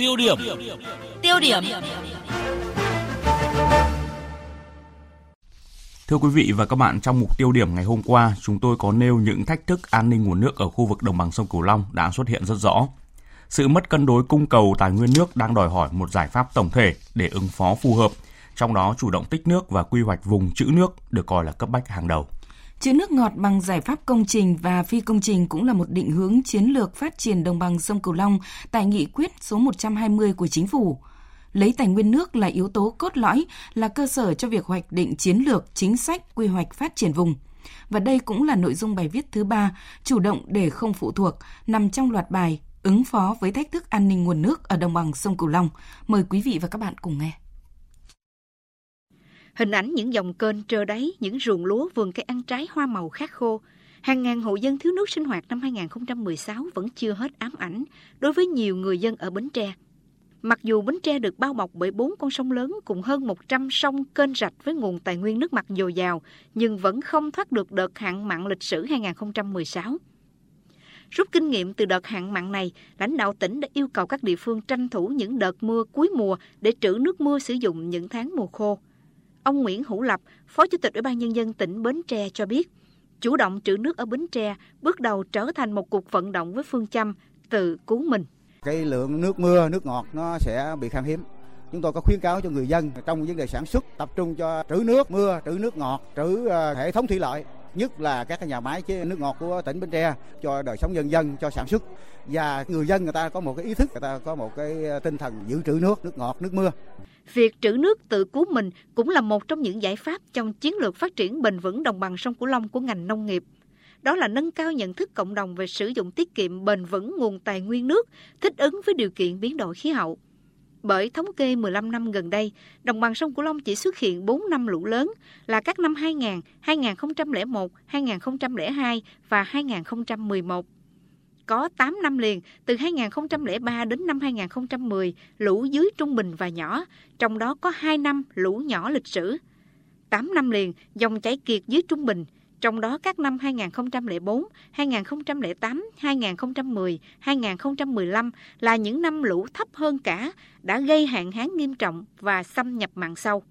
Tiêu điểm. Tiêu điểm. Thưa quý vị và các bạn, trong mục tiêu điểm ngày hôm qua, chúng tôi có nêu những thách thức an ninh nguồn nước ở khu vực đồng bằng sông Cửu Long đã xuất hiện rất rõ. Sự mất cân đối cung cầu tài nguyên nước đang đòi hỏi một giải pháp tổng thể để ứng phó phù hợp, trong đó chủ động tích nước và quy hoạch vùng trữ nước được coi là cấp bách hàng đầu. Chữ nước ngọt bằng giải pháp công trình và phi công trình cũng là một định hướng chiến lược phát triển đồng bằng sông Cửu Long tại nghị quyết số 120 của chính phủ. Lấy tài nguyên nước là yếu tố cốt lõi, là cơ sở cho việc hoạch định chiến lược, chính sách, quy hoạch phát triển vùng. Và đây cũng là nội dung bài viết thứ ba, chủ động để không phụ thuộc, nằm trong loạt bài ứng phó với thách thức an ninh nguồn nước ở đồng bằng sông Cửu Long. Mời quý vị và các bạn cùng nghe. Hình ảnh những dòng kênh trơ đáy, những ruộng lúa vườn cây ăn trái hoa màu khát khô. Hàng ngàn hộ dân thiếu nước sinh hoạt năm 2016 vẫn chưa hết ám ảnh đối với nhiều người dân ở Bến Tre. Mặc dù Bến Tre được bao bọc bởi bốn con sông lớn cùng hơn 100 sông kênh rạch với nguồn tài nguyên nước mặt dồi dào, nhưng vẫn không thoát được đợt hạn mặn lịch sử 2016. Rút kinh nghiệm từ đợt hạn mặn này, lãnh đạo tỉnh đã yêu cầu các địa phương tranh thủ những đợt mưa cuối mùa để trữ nước mưa sử dụng những tháng mùa khô. Ông Nguyễn Hữu Lập, Phó Chủ tịch Ủy ban Nhân dân tỉnh Bến Tre cho biết, chủ động trữ nước ở Bến Tre bước đầu trở thành một cuộc vận động với phương châm tự cứu mình. Cái lượng nước mưa, nước ngọt nó sẽ bị khan hiếm. Chúng tôi có khuyến cáo cho người dân trong vấn đề sản xuất tập trung cho trữ nước mưa, trữ nước ngọt, trữ ờ, hệ thống thủy lợi nhất là các cái nhà máy chế nước ngọt của tỉnh Bến Tre cho đời sống nhân dân, cho sản xuất và người dân người ta có một cái ý thức, người ta có một cái ờ, tinh thần giữ trữ nước, nước ngọt, nước mưa. Việc trữ nước tự cứu mình cũng là một trong những giải pháp trong chiến lược phát triển bền vững đồng bằng sông Cửu Long của ngành nông nghiệp. Đó là nâng cao nhận thức cộng đồng về sử dụng tiết kiệm bền vững nguồn tài nguyên nước, thích ứng với điều kiện biến đổi khí hậu. Bởi thống kê 15 năm gần đây, đồng bằng sông Cửu Long chỉ xuất hiện 4 năm lũ lớn là các năm 2000, 2001, 2002 và 2011 có 8 năm liền, từ 2003 đến năm 2010, lũ dưới trung bình và nhỏ, trong đó có 2 năm lũ nhỏ lịch sử. 8 năm liền, dòng chảy kiệt dưới trung bình, trong đó các năm 2004, 2008, 2010, 2015 là những năm lũ thấp hơn cả, đã gây hạn hán nghiêm trọng và xâm nhập mặn sâu.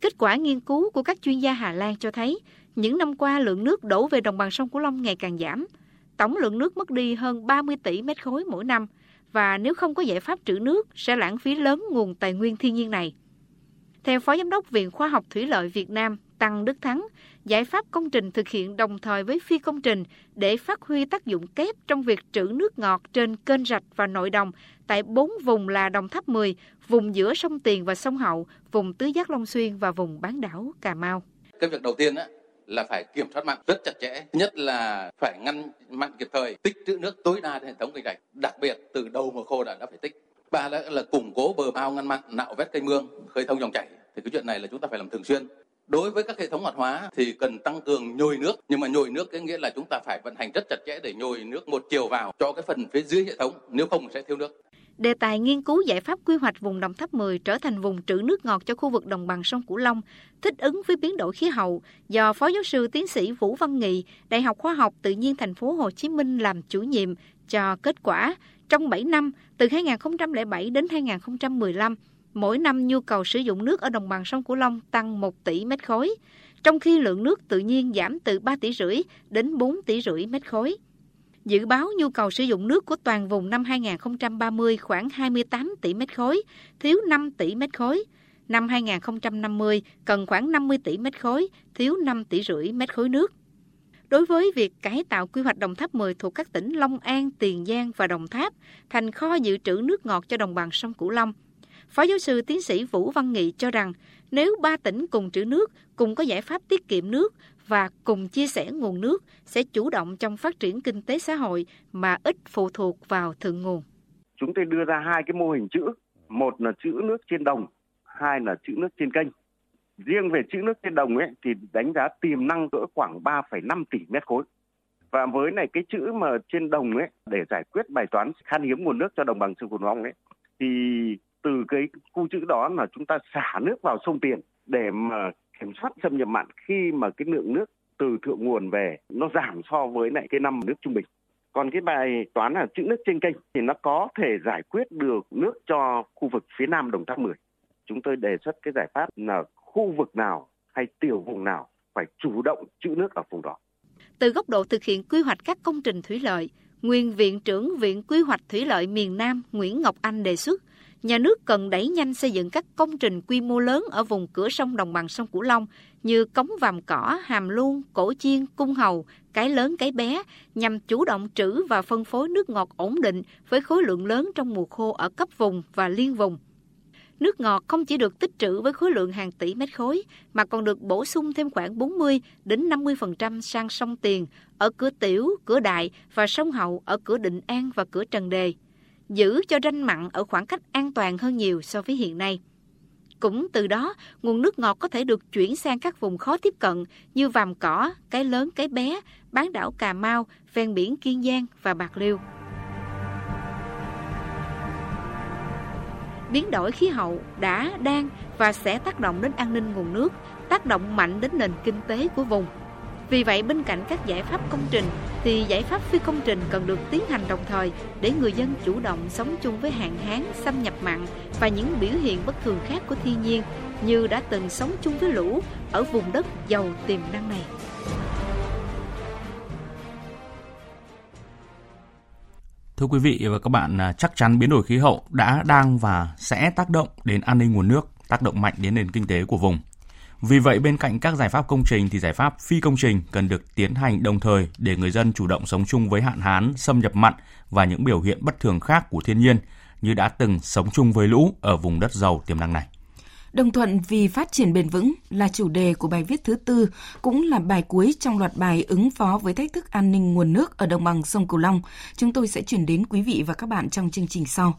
Kết quả nghiên cứu của các chuyên gia Hà Lan cho thấy, những năm qua lượng nước đổ về đồng bằng sông Cửu Long ngày càng giảm, tổng lượng nước mất đi hơn 30 tỷ mét khối mỗi năm và nếu không có giải pháp trữ nước sẽ lãng phí lớn nguồn tài nguyên thiên nhiên này. Theo Phó Giám đốc Viện Khoa học Thủy lợi Việt Nam Tăng Đức Thắng, giải pháp công trình thực hiện đồng thời với phi công trình để phát huy tác dụng kép trong việc trữ nước ngọt trên kênh rạch và nội đồng tại bốn vùng là Đồng Tháp 10, vùng giữa sông Tiền và sông Hậu, vùng Tứ Giác Long Xuyên và vùng bán đảo Cà Mau. Cái việc đầu tiên á, là phải kiểm soát mặn rất chặt chẽ nhất là phải ngăn mặn kịp thời tích trữ nước tối đa trên hệ thống kênh rạch đặc biệt từ đầu mùa khô đã đã phải tích. Ba là, là củng cố bờ bao ngăn mặn nạo vét kênh mương khơi thông dòng chảy. Thì cái chuyện này là chúng ta phải làm thường xuyên đối với các hệ thống hoạt hóa thì cần tăng cường nhồi nước. Nhưng mà nhồi nước cái nghĩa là chúng ta phải vận hành rất chặt chẽ để nhồi nước một chiều vào cho cái phần phía dưới hệ thống nếu không sẽ thiếu nước. Đề tài nghiên cứu giải pháp quy hoạch vùng Đồng Tháp 10 trở thành vùng trữ nước ngọt cho khu vực đồng bằng sông Cửu Long, thích ứng với biến đổi khí hậu do Phó giáo sư tiến sĩ Vũ Văn Nghị, Đại học Khoa học Tự nhiên thành phố Hồ Chí Minh làm chủ nhiệm cho kết quả trong 7 năm từ 2007 đến 2015, mỗi năm nhu cầu sử dụng nước ở đồng bằng sông Cửu Long tăng 1 tỷ mét khối, trong khi lượng nước tự nhiên giảm từ 3 tỷ rưỡi đến 4 tỷ rưỡi mét khối. Dự báo nhu cầu sử dụng nước của toàn vùng năm 2030 khoảng 28 tỷ mét khối, thiếu 5 tỷ mét khối. Năm 2050 cần khoảng 50 tỷ mét khối, thiếu 5 tỷ rưỡi mét khối nước. Đối với việc cải tạo quy hoạch Đồng Tháp 10 thuộc các tỉnh Long An, Tiền Giang và Đồng Tháp thành kho dự trữ nước ngọt cho đồng bằng sông Cửu Long, Phó giáo sư tiến sĩ Vũ Văn Nghị cho rằng nếu ba tỉnh cùng trữ nước, cùng có giải pháp tiết kiệm nước và cùng chia sẻ nguồn nước sẽ chủ động trong phát triển kinh tế xã hội mà ít phụ thuộc vào thượng nguồn. Chúng tôi đưa ra hai cái mô hình chữ, một là chữ nước trên đồng, hai là chữ nước trên kênh. Riêng về chữ nước trên đồng ấy thì đánh giá tiềm năng cỡ khoảng 3,5 tỷ mét khối. Và với này cái chữ mà trên đồng ấy để giải quyết bài toán khan hiếm nguồn nước cho đồng bằng sông Cửu Long ấy thì từ cái khu chữ đó là chúng ta xả nước vào sông Tiền để mà kiểm soát xâm nhập mặn khi mà cái lượng nước từ thượng nguồn về nó giảm so với lại cái năm nước trung bình Còn cái bài toán là chữ nước trên kênh thì nó có thể giải quyết được nước cho khu vực phía nam Đồng Tháp 10. Chúng tôi đề xuất cái giải pháp là khu vực nào hay tiểu vùng nào phải chủ động trữ nước ở vùng đó. Từ góc độ thực hiện quy hoạch các công trình thủy lợi, nguyên Viện trưởng Viện Quy hoạch Thủy lợi miền Nam Nguyễn Ngọc Anh đề xuất nhà nước cần đẩy nhanh xây dựng các công trình quy mô lớn ở vùng cửa sông đồng bằng sông Cửu Long như cống Vàm Cỏ, Hàm Luông, Cổ Chiên, Cung Hầu, Cái Lớn, Cái Bé nhằm chủ động trữ và phân phối nước ngọt ổn định với khối lượng lớn trong mùa khô ở cấp vùng và liên vùng. Nước ngọt không chỉ được tích trữ với khối lượng hàng tỷ mét khối mà còn được bổ sung thêm khoảng 40 đến 50% sang sông Tiền ở cửa Tiểu, cửa Đại và sông Hậu ở cửa Định An và cửa Trần Đề giữ cho ranh mặn ở khoảng cách an toàn hơn nhiều so với hiện nay. Cũng từ đó, nguồn nước ngọt có thể được chuyển sang các vùng khó tiếp cận như Vàm Cỏ, Cái Lớn, Cái Bé, bán đảo Cà Mau, ven biển Kiên Giang và Bạc Liêu. Biến đổi khí hậu đã, đang và sẽ tác động đến an ninh nguồn nước, tác động mạnh đến nền kinh tế của vùng. Vì vậy bên cạnh các giải pháp công trình thì giải pháp phi công trình cần được tiến hành đồng thời để người dân chủ động sống chung với hạn hán, xâm nhập mặn và những biểu hiện bất thường khác của thiên nhiên như đã từng sống chung với lũ ở vùng đất giàu tiềm năng này. Thưa quý vị và các bạn, à, chắc chắn biến đổi khí hậu đã, đang và sẽ tác động đến an ninh nguồn nước, tác động mạnh đến nền kinh tế của vùng. Vì vậy bên cạnh các giải pháp công trình thì giải pháp phi công trình cần được tiến hành đồng thời để người dân chủ động sống chung với hạn hán, xâm nhập mặn và những biểu hiện bất thường khác của thiên nhiên như đã từng sống chung với lũ ở vùng đất giàu tiềm năng này. Đồng thuận vì phát triển bền vững là chủ đề của bài viết thứ tư, cũng là bài cuối trong loạt bài ứng phó với thách thức an ninh nguồn nước ở đồng bằng sông Cửu Long. Chúng tôi sẽ chuyển đến quý vị và các bạn trong chương trình sau.